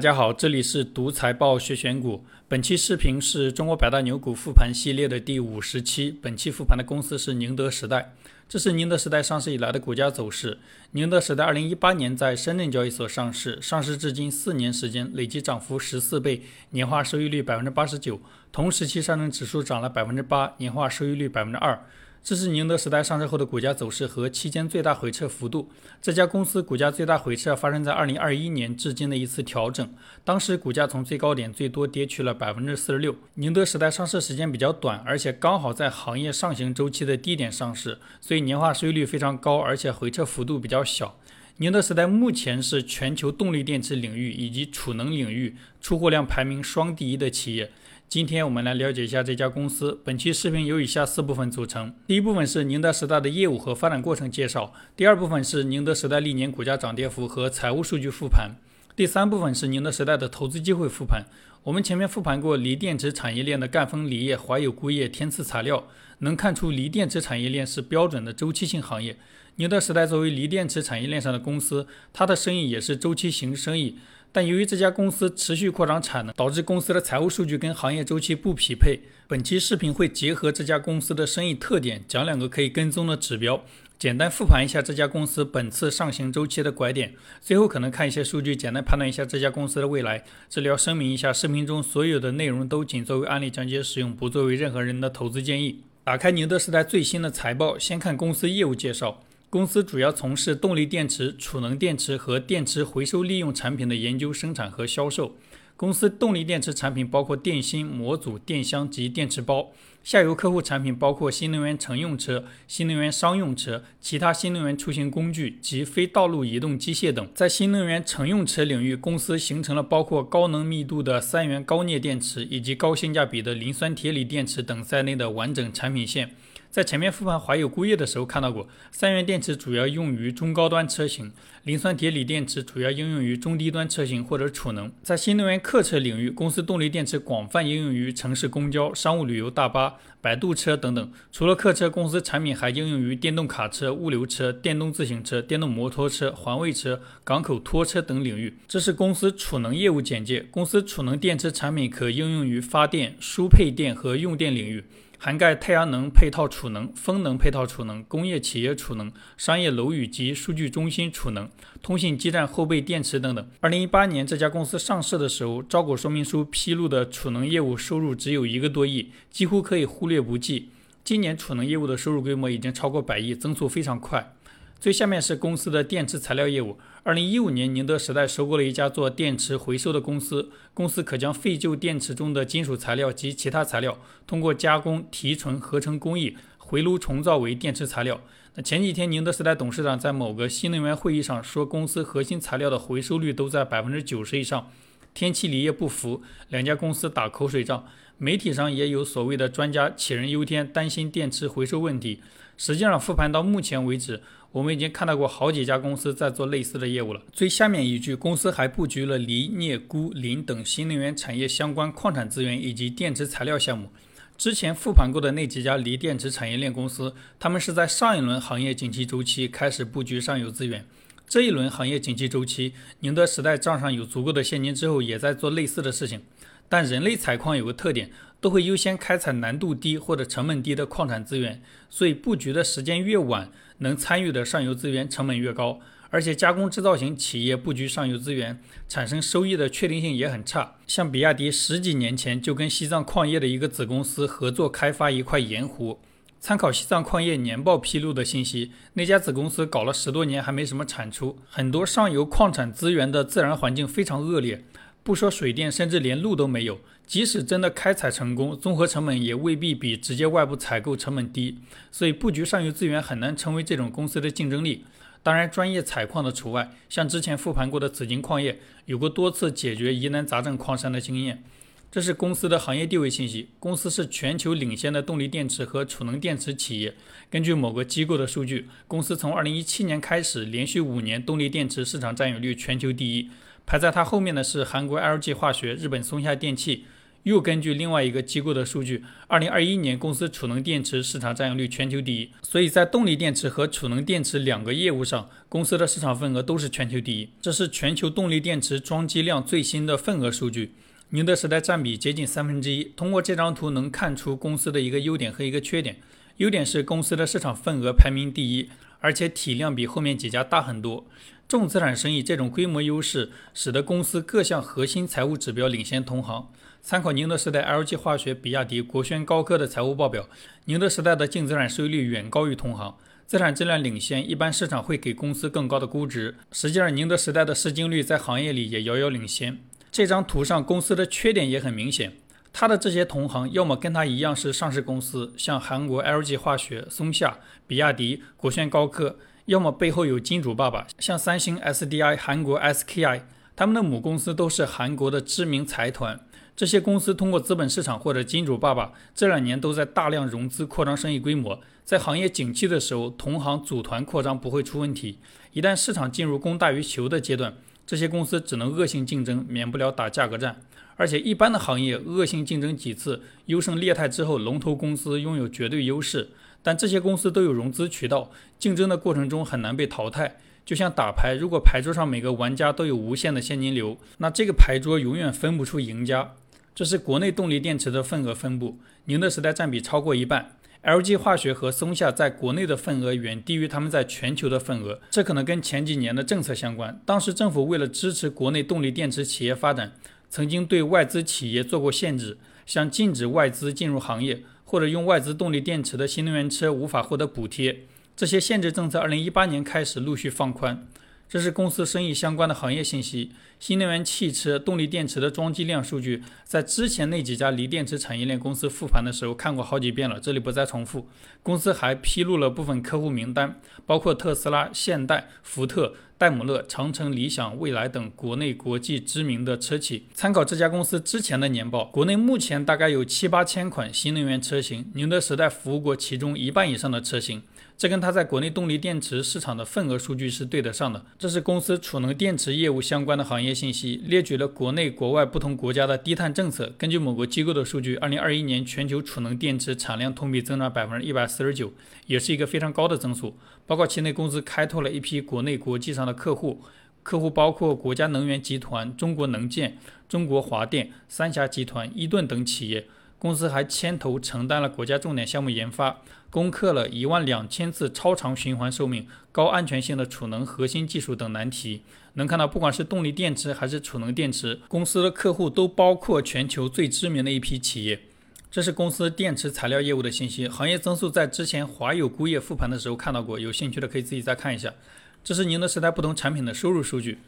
大家好，这里是独财报学选股。本期视频是中国百大牛股复盘系列的第五十期。本期复盘的公司是宁德时代。这是宁德时代上市以来的股价走势。宁德时代二零一八年在深圳交易所上市，上市至今四年时间，累计涨幅十四倍，年化收益率百分之八十九。同时期上证指数涨了百分之八，年化收益率百分之二。这是宁德时代上市后的股价走势和期间最大回撤幅度。这家公司股价最大回撤发生在二零二一年至今的一次调整，当时股价从最高点最多跌去了百分之四十六。宁德时代上市时间比较短，而且刚好在行业上行周期的低点上市，所以年化收益率非常高，而且回撤幅度比较小。宁德时代目前是全球动力电池领域以及储能领域出货量排名双第一的企业。今天我们来了解一下这家公司。本期视频由以下四部分组成：第一部分是宁德时代的业务和发展过程介绍；第二部分是宁德时代历年股价涨跌幅和财务数据复盘；第三部分是宁德时代的投资机会复盘。我们前面复盘过锂电池产业链的赣锋锂业、华友钴业、天赐材料，能看出锂电池产业链是标准的周期性行业。宁德时代作为锂电池产业链上的公司，它的生意也是周期型生意。但由于这家公司持续扩张产能，导致公司的财务数据跟行业周期不匹配。本期视频会结合这家公司的生意特点，讲两个可以跟踪的指标，简单复盘一下这家公司本次上行周期的拐点。最后可能看一些数据，简单判断一下这家公司的未来。这里要声明一下，视频中所有的内容都仅作为案例讲解使用，不作为任何人的投资建议。打开宁德时代最新的财报，先看公司业务介绍。公司主要从事动力电池、储能电池和电池回收利用产品的研究、生产和销售。公司动力电池产品包括电芯、模组、电箱及电池包。下游客户产品包括新能源乘用车、新能源商用车、其他新能源出行工具及非道路移动机械等。在新能源乘用车领域，公司形成了包括高能密度的三元高镍电池以及高性价比的磷酸铁锂电池等在内的完整产品线。在前面复盘华友钴业的时候看到过，三元电池主要用于中高端车型，磷酸铁锂电池主要应用于中低端车型或者储能。在新能源客车领域，公司动力电池广泛应用于城市公交、商务旅游大巴、摆渡车等等。除了客车，公司产品还应用于电动卡车、物流车、电动自行车、电动摩托车、环卫车、港口拖车等领域。这是公司储能业务简介。公司储能电池产品可应用于发电、输配电和用电领域。涵盖太阳能配套储能、风能配套储能、工业企业储能、商业楼宇及数据中心储能、通信基站后备电池等等。二零一八年这家公司上市的时候，招股说明书披露的储能业务收入只有一个多亿，几乎可以忽略不计。今年储能业务的收入规模已经超过百亿，增速非常快。最下面是公司的电池材料业务。二零一五年，宁德时代收购了一家做电池回收的公司。公司可将废旧电池中的金属材料及其他材料，通过加工、提纯、合成工艺回炉重造为电池材料。那前几天，宁德时代董事长在某个新能源会议上说，公司核心材料的回收率都在百分之九十以上。天齐锂业不服，两家公司打口水仗。媒体上也有所谓的专家杞人忧天，担心电池回收问题。实际上，复盘到目前为止，我们已经看到过好几家公司在做类似的业务了。最下面一句，公司还布局了锂、镍、钴、磷等新能源产业相关矿产资源以及电池材料项目。之前复盘过的那几家锂电池产业链公司，他们是在上一轮行业景气周期开始布局上游资源。这一轮行业景气周期，宁德时代账上有足够的现金之后，也在做类似的事情。但人类采矿有个特点，都会优先开采难度低或者成本低的矿产资源，所以布局的时间越晚，能参与的上游资源成本越高。而且加工制造型企业布局上游资源，产生收益的确定性也很差。像比亚迪十几年前就跟西藏矿业的一个子公司合作开发一块盐湖，参考西藏矿业年报披露的信息，那家子公司搞了十多年还没什么产出，很多上游矿产资源的自然环境非常恶劣。不说水电，甚至连路都没有。即使真的开采成功，综合成本也未必比直接外部采购成本低。所以布局上游资源很难成为这种公司的竞争力。当然，专业采矿的除外。像之前复盘过的紫金矿业，有过多次解决疑难杂症矿山的经验。这是公司的行业地位信息。公司是全球领先的动力电池和储能电池企业。根据某个机构的数据，公司从2017年开始，连续五年动力电池市场占有率全球第一。排在它后面的是韩国 LG 化学、日本松下电器。又根据另外一个机构的数据，二零二一年公司储能电池市场占有率全球第一。所以在动力电池和储能电池两个业务上，公司的市场份额都是全球第一。这是全球动力电池装机量最新的份额数据，宁德时代占比接近三分之一。通过这张图能看出公司的一个优点和一个缺点。优点是公司的市场份额排名第一，而且体量比后面几家大很多。重资产生意这种规模优势，使得公司各项核心财务指标领先同行。参考宁德时代、LG 化学、比亚迪、国轩高科的财务报表，宁德时代的净资产收益率远高于同行，资产质量领先，一般市场会给公司更高的估值。实际上，宁德时代的市净率在行业里也遥遥领先。这张图上公司的缺点也很明显，它的这些同行要么跟它一样是上市公司，像韩国 LG 化学、松下、比亚迪、国轩高科。要么背后有金主爸爸，像三星、SDI、韩国 SKI，他们的母公司都是韩国的知名财团。这些公司通过资本市场或者金主爸爸，这两年都在大量融资扩张生意规模。在行业景气的时候，同行组团扩张不会出问题。一旦市场进入供大于求的阶段，这些公司只能恶性竞争，免不了打价格战。而且一般的行业恶性竞争几次，优胜劣汰之后，龙头公司拥有绝对优势。但这些公司都有融资渠道，竞争的过程中很难被淘汰。就像打牌，如果牌桌上每个玩家都有无限的现金流，那这个牌桌永远分不出赢家。这是国内动力电池的份额分布，宁德时代占比超过一半，LG 化学和松下在国内的份额远低于他们在全球的份额。这可能跟前几年的政策相关。当时政府为了支持国内动力电池企业发展，曾经对外资企业做过限制，像禁止外资进入行业。或者用外资动力电池的新能源车无法获得补贴，这些限制政策二零一八年开始陆续放宽。这是公司生意相关的行业信息。新能源汽车动力电池的装机量数据，在之前那几家锂电池产业链公司复盘的时候看过好几遍了，这里不再重复。公司还披露了部分客户名单，包括特斯拉、现代、福特。戴姆勒、长城、理想、蔚来等国内国际知名的车企，参考这家公司之前的年报，国内目前大概有七八千款新能源车型，宁德时代服务过其中一半以上的车型。这跟它在国内动力电池市场的份额数据是对得上的。这是公司储能电池业务相关的行业信息，列举了国内国外不同国家的低碳政策。根据某个机构的数据，二零二一年全球储能电池产量同比增长百分之一百四十九，也是一个非常高的增速。包括期内公司开拓了一批国内国际上的客户，客户包括国家能源集团、中国能建、中国华电、三峡集团、伊顿等企业。公司还牵头承担了国家重点项目研发，攻克了一万两千次超长循环寿命、高安全性的储能核心技术等难题。能看到，不管是动力电池还是储能电池，公司的客户都包括全球最知名的一批企业。这是公司电池材料业务的信息，行业增速在之前华友钴业复盘的时候看到过，有兴趣的可以自己再看一下。这是宁德时代不同产品的收入数据。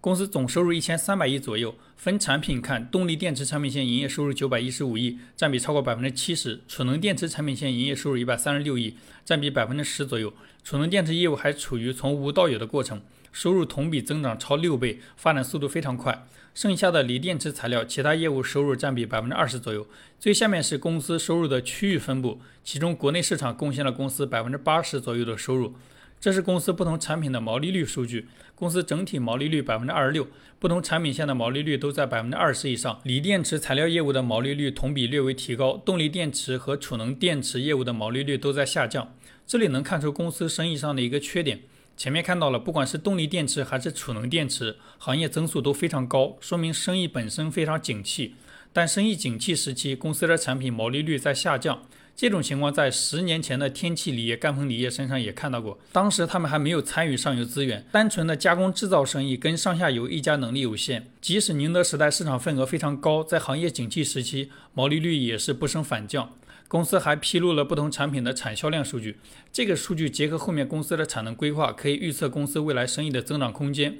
公司总收入一千三百亿左右，分产品看，动力电池产品线营业收入九百一十五亿，占比超过百分之七十；储能电池产品线营业收入一百三十六亿，占比百分之十左右。储能电池业务还处于从无到有的过程，收入同比增长超六倍，发展速度非常快。剩下的锂电池材料，其他业务收入占比百分之二十左右。最下面是公司收入的区域分布，其中国内市场贡献了公司百分之八十左右的收入。这是公司不同产品的毛利率数据，公司整体毛利率百分之二十六，不同产品线的毛利率都在百分之二十以上。锂电池材料业务的毛利率同比略微提高，动力电池和储能电池业务的毛利率都在下降。这里能看出公司生意上的一个缺点。前面看到了，不管是动力电池还是储能电池，行业增速都非常高，说明生意本身非常景气。但生意景气时期，公司的产品毛利率在下降。这种情况在十年前的天气锂业、赣锋锂业身上也看到过。当时他们还没有参与上游资源，单纯的加工制造生意跟上下游一家能力有限。即使宁德时代市场份额非常高，在行业景气时期，毛利率也是不升反降。公司还披露了不同产品的产销量数据，这个数据结合后面公司的产能规划，可以预测公司未来生意的增长空间。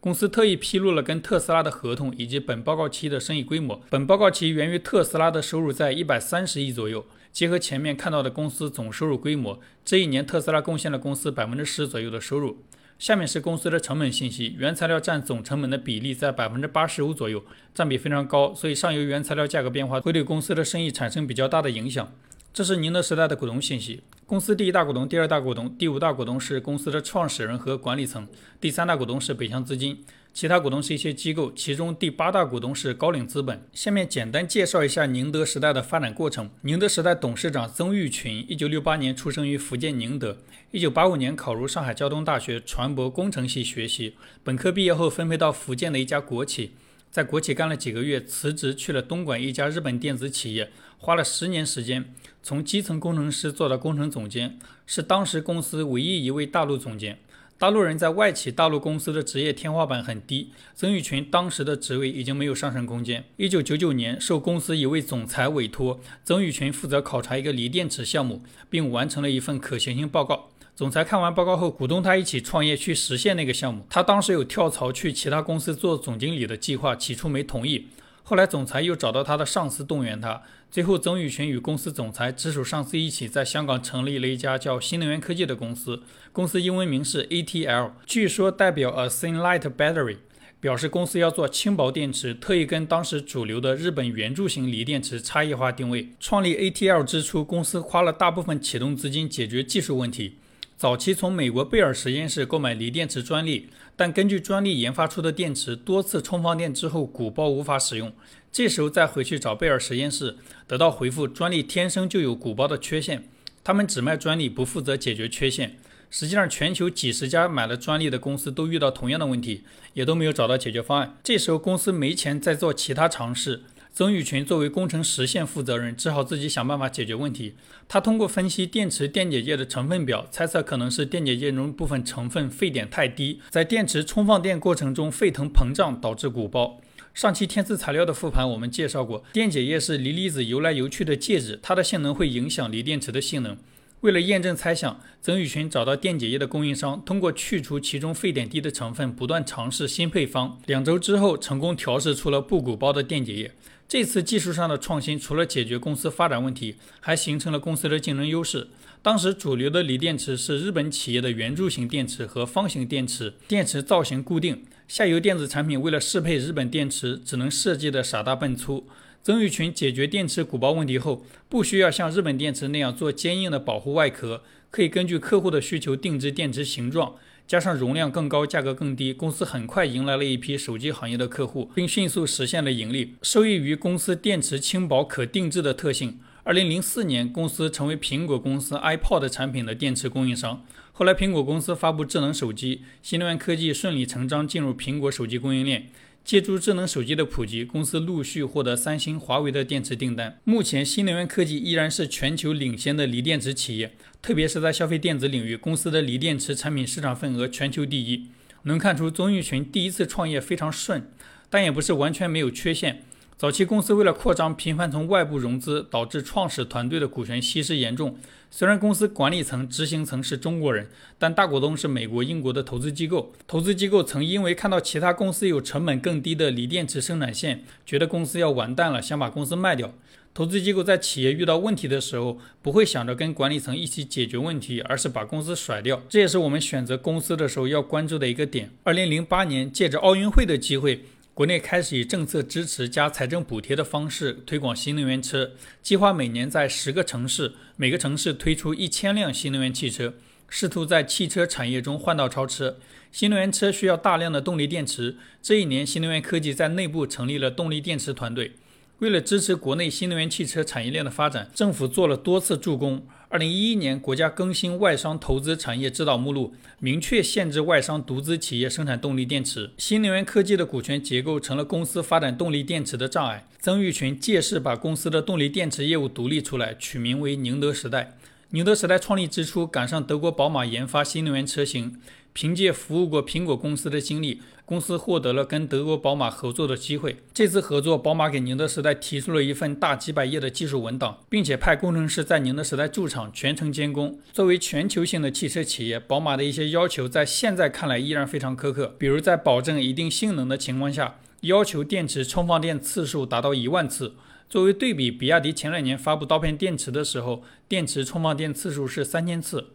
公司特意披露了跟特斯拉的合同以及本报告期的生意规模。本报告期源于特斯拉的收入在一百三十亿左右。结合前面看到的公司总收入规模，这一年特斯拉贡献了公司百分之十左右的收入。下面是公司的成本信息，原材料占总成本的比例在百分之八十五左右，占比非常高，所以上游原材料价格变化会对公司的生意产生比较大的影响。这是宁德时代的股东信息，公司第一大股东、第二大股东、第五大股东是公司的创始人和管理层，第三大股东是北向资金。其他股东是一些机构，其中第八大股东是高瓴资本。下面简单介绍一下宁德时代的发展过程。宁德时代董事长曾毓群，一九六八年出生于福建宁德，一九八五年考入上海交通大学船舶工程系学习，本科毕业后分配到福建的一家国企，在国企干了几个月，辞职去了东莞一家日本电子企业，花了十年时间，从基层工程师做到工程总监，是当时公司唯一一位大陆总监。大陆人在外企大陆公司的职业天花板很低，曾毓群当时的职位已经没有上升空间。一九九九年，受公司一位总裁委托，曾毓群负责考察一个锂电池项目，并完成了一份可行性报告。总裁看完报告后，鼓动他一起创业去实现那个项目。他当时有跳槽去其他公司做总经理的计划，起初没同意。后来，总裁又找到他的上司动员他。最后，曾毓群与公司总裁、直属上司一起在香港成立了一家叫新能源科技的公司。公司英文名是 ATL，据说代表 A Thin Light Battery，表示公司要做轻薄电池，特意跟当时主流的日本圆柱形锂电池差异化定位。创立 ATL 之初，公司花了大部分启动资金解决技术问题。早期从美国贝尔实验室购买锂电池专利，但根据专利研发出的电池多次充放电之后鼓包无法使用，这时候再回去找贝尔实验室，得到回复专利天生就有鼓包的缺陷，他们只卖专利不负责解决缺陷。实际上，全球几十家买了专利的公司都遇到同样的问题，也都没有找到解决方案。这时候公司没钱再做其他尝试。曾毓群作为工程实现负责人，只好自己想办法解决问题。他通过分析电池电解液的成分表，猜测可能是电解液中部分成分沸点太低，在电池充放电过程中沸腾膨胀，导致鼓包。上期天赐材料的复盘我们介绍过，电解液是锂离子游来游去的介质，它的性能会影响锂电池的性能。为了验证猜想，曾毓群找到电解液的供应商，通过去除其中沸点低的成分，不断尝试新配方。两周之后，成功调试出了不鼓包的电解液。这次技术上的创新，除了解决公司发展问题，还形成了公司的竞争优势。当时主流的锂电池是日本企业的圆柱形电池和方形电池，电池造型固定。下游电子产品为了适配日本电池，只能设计的傻大笨粗。曾毓群解决电池鼓包问题后，不需要像日本电池那样做坚硬的保护外壳，可以根据客户的需求定制电池形状。加上容量更高、价格更低，公司很快迎来了一批手机行业的客户，并迅速实现了盈利。受益于公司电池轻薄、可定制的特性，二零零四年公司成为苹果公司 iPod 产品的电池供应商。后来，苹果公司发布智能手机，新能源科技顺理成章进入苹果手机供应链。借助智能手机的普及，公司陆续获得三星、华为的电池订单。目前，新能源科技依然是全球领先的锂电池企业，特别是在消费电子领域，公司的锂电池产品市场份额全球第一。能看出，综艺群第一次创业非常顺，但也不是完全没有缺陷。早期公司为了扩张，频繁从外部融资，导致创始团队的股权稀释严重。虽然公司管理层、执行层是中国人，但大股东是美国、英国的投资机构。投资机构曾因为看到其他公司有成本更低的锂电池生产线，觉得公司要完蛋了，想把公司卖掉。投资机构在企业遇到问题的时候，不会想着跟管理层一起解决问题，而是把公司甩掉。这也是我们选择公司的时候要关注的一个点。二零零八年，借着奥运会的机会。国内开始以政策支持加财政补贴的方式推广新能源车，计划每年在十个城市，每个城市推出一千辆新能源汽车，试图在汽车产业中换道超车。新能源车需要大量的动力电池，这一年新能源科技在内部成立了动力电池团队。为了支持国内新能源汽车产业链的发展，政府做了多次助攻。二零一一年，国家更新外商投资产业指导目录，明确限制外商独资企业生产动力电池。新能源科技的股权结构成了公司发展动力电池的障碍。曾毓群借势把公司的动力电池业务独立出来，取名为宁德时代。宁德时代创立之初，赶上德国宝马研发新能源车型。凭借服务过苹果公司的经历，公司获得了跟德国宝马合作的机会。这次合作，宝马给宁德时代提出了一份大几百页的技术文档，并且派工程师在宁德时代驻厂全程监工。作为全球性的汽车企业，宝马的一些要求在现在看来依然非常苛刻，比如在保证一定性能的情况下，要求电池充放电次数达到一万次。作为对比，比亚迪前两年发布刀片电池的时候，电池充放电次数是三千次。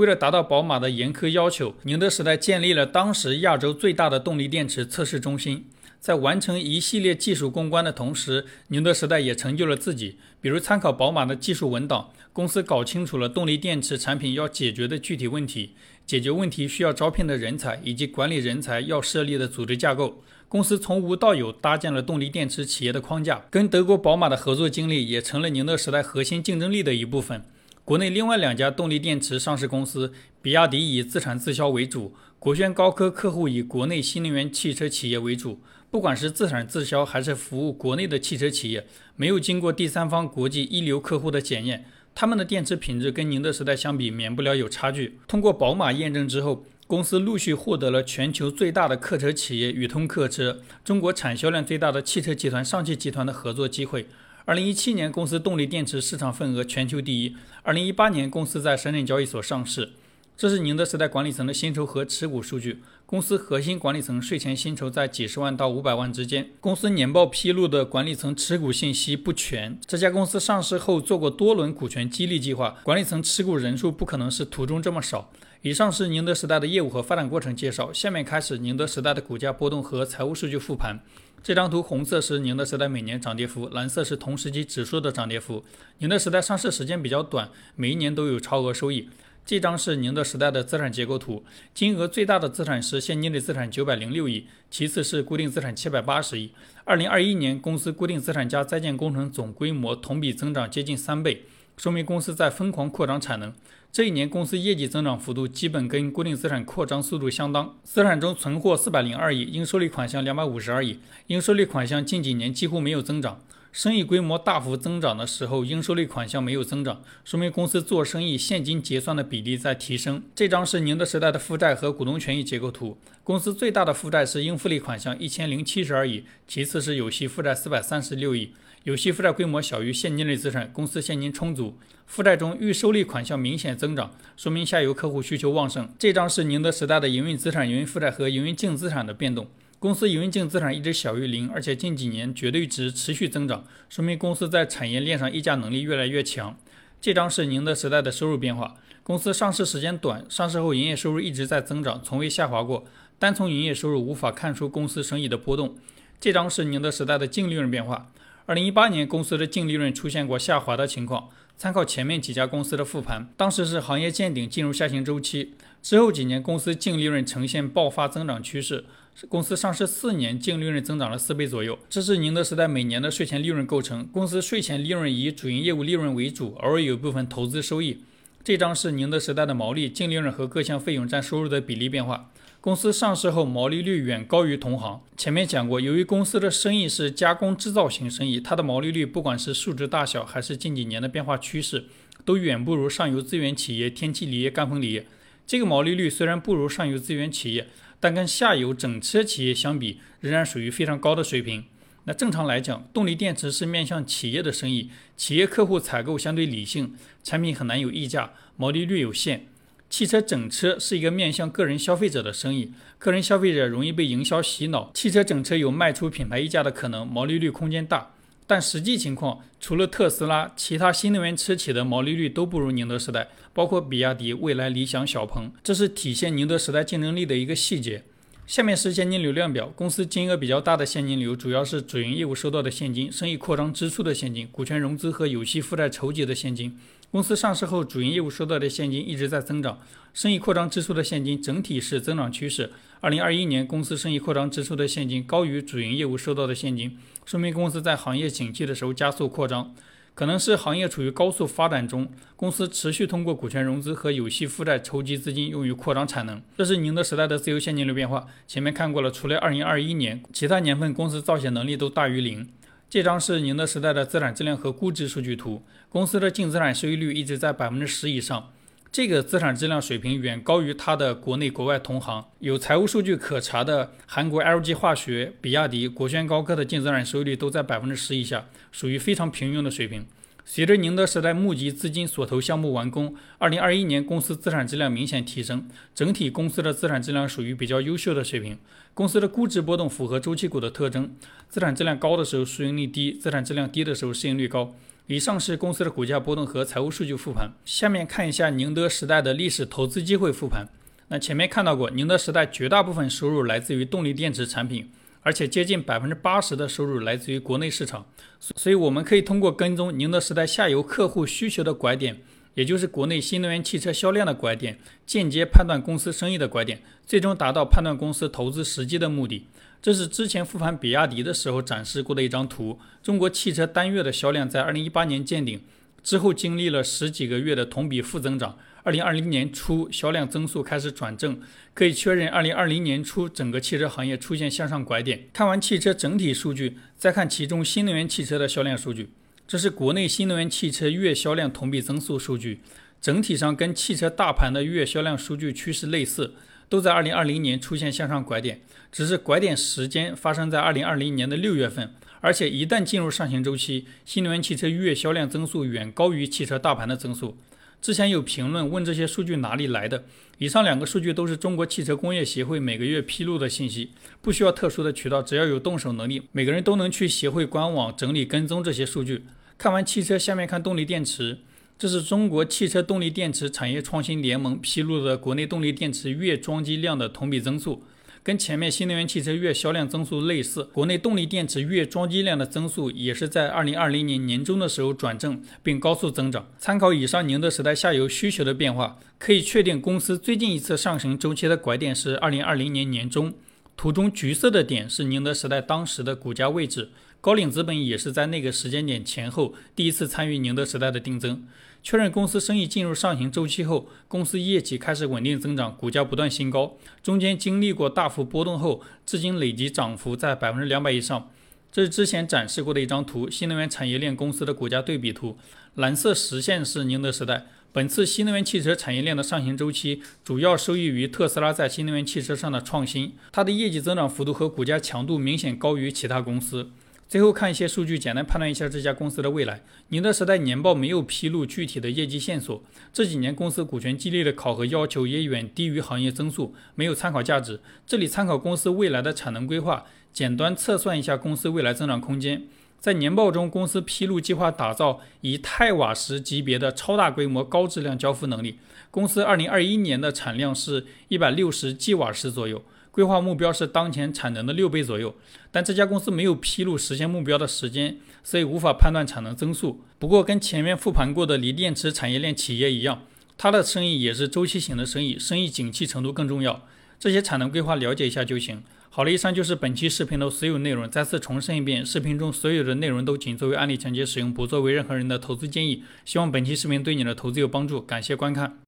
为了达到宝马的严苛要求，宁德时代建立了当时亚洲最大的动力电池测试中心。在完成一系列技术攻关的同时，宁德时代也成就了自己。比如参考宝马的技术文档，公司搞清楚了动力电池产品要解决的具体问题，解决问题需要招聘的人才以及管理人才要设立的组织架构。公司从无到有搭建了动力电池企业的框架，跟德国宝马的合作经历也成了宁德时代核心竞争力的一部分。国内另外两家动力电池上市公司，比亚迪以自产自销为主，国轩高科客户以国内新能源汽车企业为主。不管是自产自销还是服务国内的汽车企业，没有经过第三方国际一流客户的检验，他们的电池品质跟宁德时代相比，免不了有差距。通过宝马验证之后，公司陆续获得了全球最大的客车企业宇通客车、中国产销量最大的汽车集团上汽集团的合作机会。二零一七年，公司动力电池市场份额全球第一。二零一八年，公司在深圳交易所上市。这是宁德时代管理层的薪酬和持股数据。公司核心管理层税前薪酬在几十万到五百万之间。公司年报披露的管理层持股信息不全。这家公司上市后做过多轮股权激励计划，管理层持股人数不可能是图中这么少。以上是宁德时代的业务和发展过程介绍。下面开始宁德时代的股价波动和财务数据复盘。这张图红色是宁德时代每年涨跌幅，蓝色是同时期指数的涨跌幅。宁德时代上市时间比较短，每一年都有超额收益。这张是宁德时代的资产结构图，金额最大的资产是现金类资产九百零六亿，其次是固定资产七百八十亿。二零二一年，公司固定资产加在建工程总规模同比增长接近三倍，说明公司在疯狂扩张产能。这一年，公司业绩增长幅度基本跟固定资产扩张速度相当。资产中存货四百零二亿，应收利款项两百五十二亿，应收利款项近几年几乎没有增长。生意规模大幅增长的时候，应收类款项没有增长，说明公司做生意现金结算的比例在提升。这张是宁德时代的负债和股东权益结构图。公司最大的负债是应付类款项一千零七十二亿，其次是有息负债四百三十六亿。有息负债规模小于现金类资产，公司现金充足。负债中预收类款项明显增长，说明下游客户需求旺盛。这张是宁德时代的营运资产、营运负债和营运净资产的变动。公司营运净资产一直小于零，而且近几年绝对值持续增长，说明公司在产业链上议价能力越来越强。这张是宁德时代的收入变化。公司上市时间短，上市后营业收入一直在增长，从未下滑过。单从营业收入无法看出公司生意的波动。这张是宁德时代的净利润变化。二零一八年公司的净利润出现过下滑的情况。参考前面几家公司的复盘，当时是行业见顶，进入下行周期。之后几年，公司净利润呈现爆发增长趋势。公司上市四年，净利润增长了四倍左右。这是宁德时代每年的税前利润构成。公司税前利润以主营业务利润为主，偶尔有部分投资收益。这张是宁德时代的毛利、净利润和各项费用占收入的比例变化。公司上市后毛利率远高于同行。前面讲过，由于公司的生意是加工制造型生意，它的毛利率不管是数值大小，还是近几年的变化趋势，都远不如上游资源企业天气锂业、赣锋锂业。这个毛利率虽然不如上游资源企业，但跟下游整车企业相比，仍然属于非常高的水平。那正常来讲，动力电池是面向企业的生意，企业客户采购相对理性，产品很难有溢价，毛利率有限。汽车整车是一个面向个人消费者的生意，个人消费者容易被营销洗脑，汽车整车有卖出品牌溢价的可能，毛利率空间大。但实际情况，除了特斯拉，其他新能源车企的毛利率都不如宁德时代，包括比亚迪、蔚来、理想、小鹏，这是体现宁德时代竞争力的一个细节。下面是现金流量表，公司金额比较大的现金流主要是主营业务收到的现金、生意扩张支出的现金、股权融资和有息负债筹集的现金。公司上市后，主营业务收到的现金一直在增长，生意扩张支出的现金整体是增长趋势。二零二一年，公司生意扩张支出的现金高于主营业务收到的现金，说明公司在行业景气的时候加速扩张。可能是行业处于高速发展中，公司持续通过股权融资和有息负债筹集资金，用于扩张产能。这是宁德时代的自由现金流变化。前面看过了，除了2021年，其他年份公司造血能力都大于零。这张是宁德时代的资产质量和估值数据图，公司的净资产收益率一直在百分之十以上。这个资产质量水平远高于它的国内国外同行。有财务数据可查的韩国 LG 化学、比亚迪、国轩高科的净资产收益率都在百分之十以下，属于非常平庸的水平。随着宁德时代募集资金所投项目完工，二零二一年公司资产质量明显提升，整体公司的资产质量属于比较优秀的水平。公司的估值波动符合周期股的特征，资产质量高的时候市盈率低，资产质量低的时候市盈率高。以上是公司的股价波动和财务数据复盘。下面看一下宁德时代的历史投资机会复盘。那前面看到过，宁德时代绝大部分收入来自于动力电池产品，而且接近百分之八十的收入来自于国内市场。所以，我们可以通过跟踪宁德时代下游客户需求的拐点，也就是国内新能源汽车销量的拐点，间接判断公司生意的拐点，最终达到判断公司投资时机的目的。这是之前复盘比亚迪的时候展示过的一张图。中国汽车单月的销量在二零一八年见顶之后，经历了十几个月的同比负增长。二零二零年初，销量增速开始转正，可以确认二零二零年初整个汽车行业出现向上拐点。看完汽车整体数据，再看其中新能源汽车的销量数据，这是国内新能源汽车月销量同比增速数据，整体上跟汽车大盘的月销量数据趋势类似，都在二零二零年出现向上拐点，只是拐点时间发生在二零二零年的六月份，而且一旦进入上行周期，新能源汽车月销量增速远高于汽车大盘的增速。之前有评论问这些数据哪里来的？以上两个数据都是中国汽车工业协会每个月披露的信息，不需要特殊的渠道，只要有动手能力，每个人都能去协会官网整理跟踪这些数据。看完汽车，下面看动力电池，这是中国汽车动力电池产业创新联盟披露的国内动力电池月装机量的同比增速。跟前面新能源汽车月销量增速类似，国内动力电池月装机量的增速也是在二零二零年年中的时候转正并高速增长。参考以上宁德时代下游需求的变化，可以确定公司最近一次上行周期的拐点是二零二零年年中。图中橘色的点是宁德时代当时的股价位置。高瓴资本也是在那个时间点前后第一次参与宁德时代的定增，确认公司生意进入上行周期后，公司业绩开始稳定增长，股价不断新高。中间经历过大幅波动后，至今累计涨幅在百分之两百以上。这是之前展示过的一张图，新能源产业链公司的股价对比图。蓝色实线是宁德时代。本次新能源汽车产业链的上行周期，主要受益于特斯拉在新能源汽车上的创新，它的业绩增长幅度和股价强度明显高于其他公司。最后看一些数据，简单判断一下这家公司的未来。宁德时代年报没有披露具体的业绩线索，这几年公司股权激励的考核要求也远低于行业增速，没有参考价值。这里参考公司未来的产能规划，简单测算一下公司未来增长空间。在年报中，公司披露计划打造以太瓦时级别的超大规模高质量交付能力。公司二零二一年的产量是一百六十 G 瓦时左右。规划目标是当前产能的六倍左右，但这家公司没有披露实现目标的时间，所以无法判断产能增速。不过跟前面复盘过的锂电池产业链企业一样，它的生意也是周期型的生意，生意景气程度更重要。这些产能规划了解一下就行。好了，以上就是本期视频的所有内容。再次重申一遍，视频中所有的内容都仅作为案例讲解使用，不作为任何人的投资建议。希望本期视频对你的投资有帮助，感谢观看。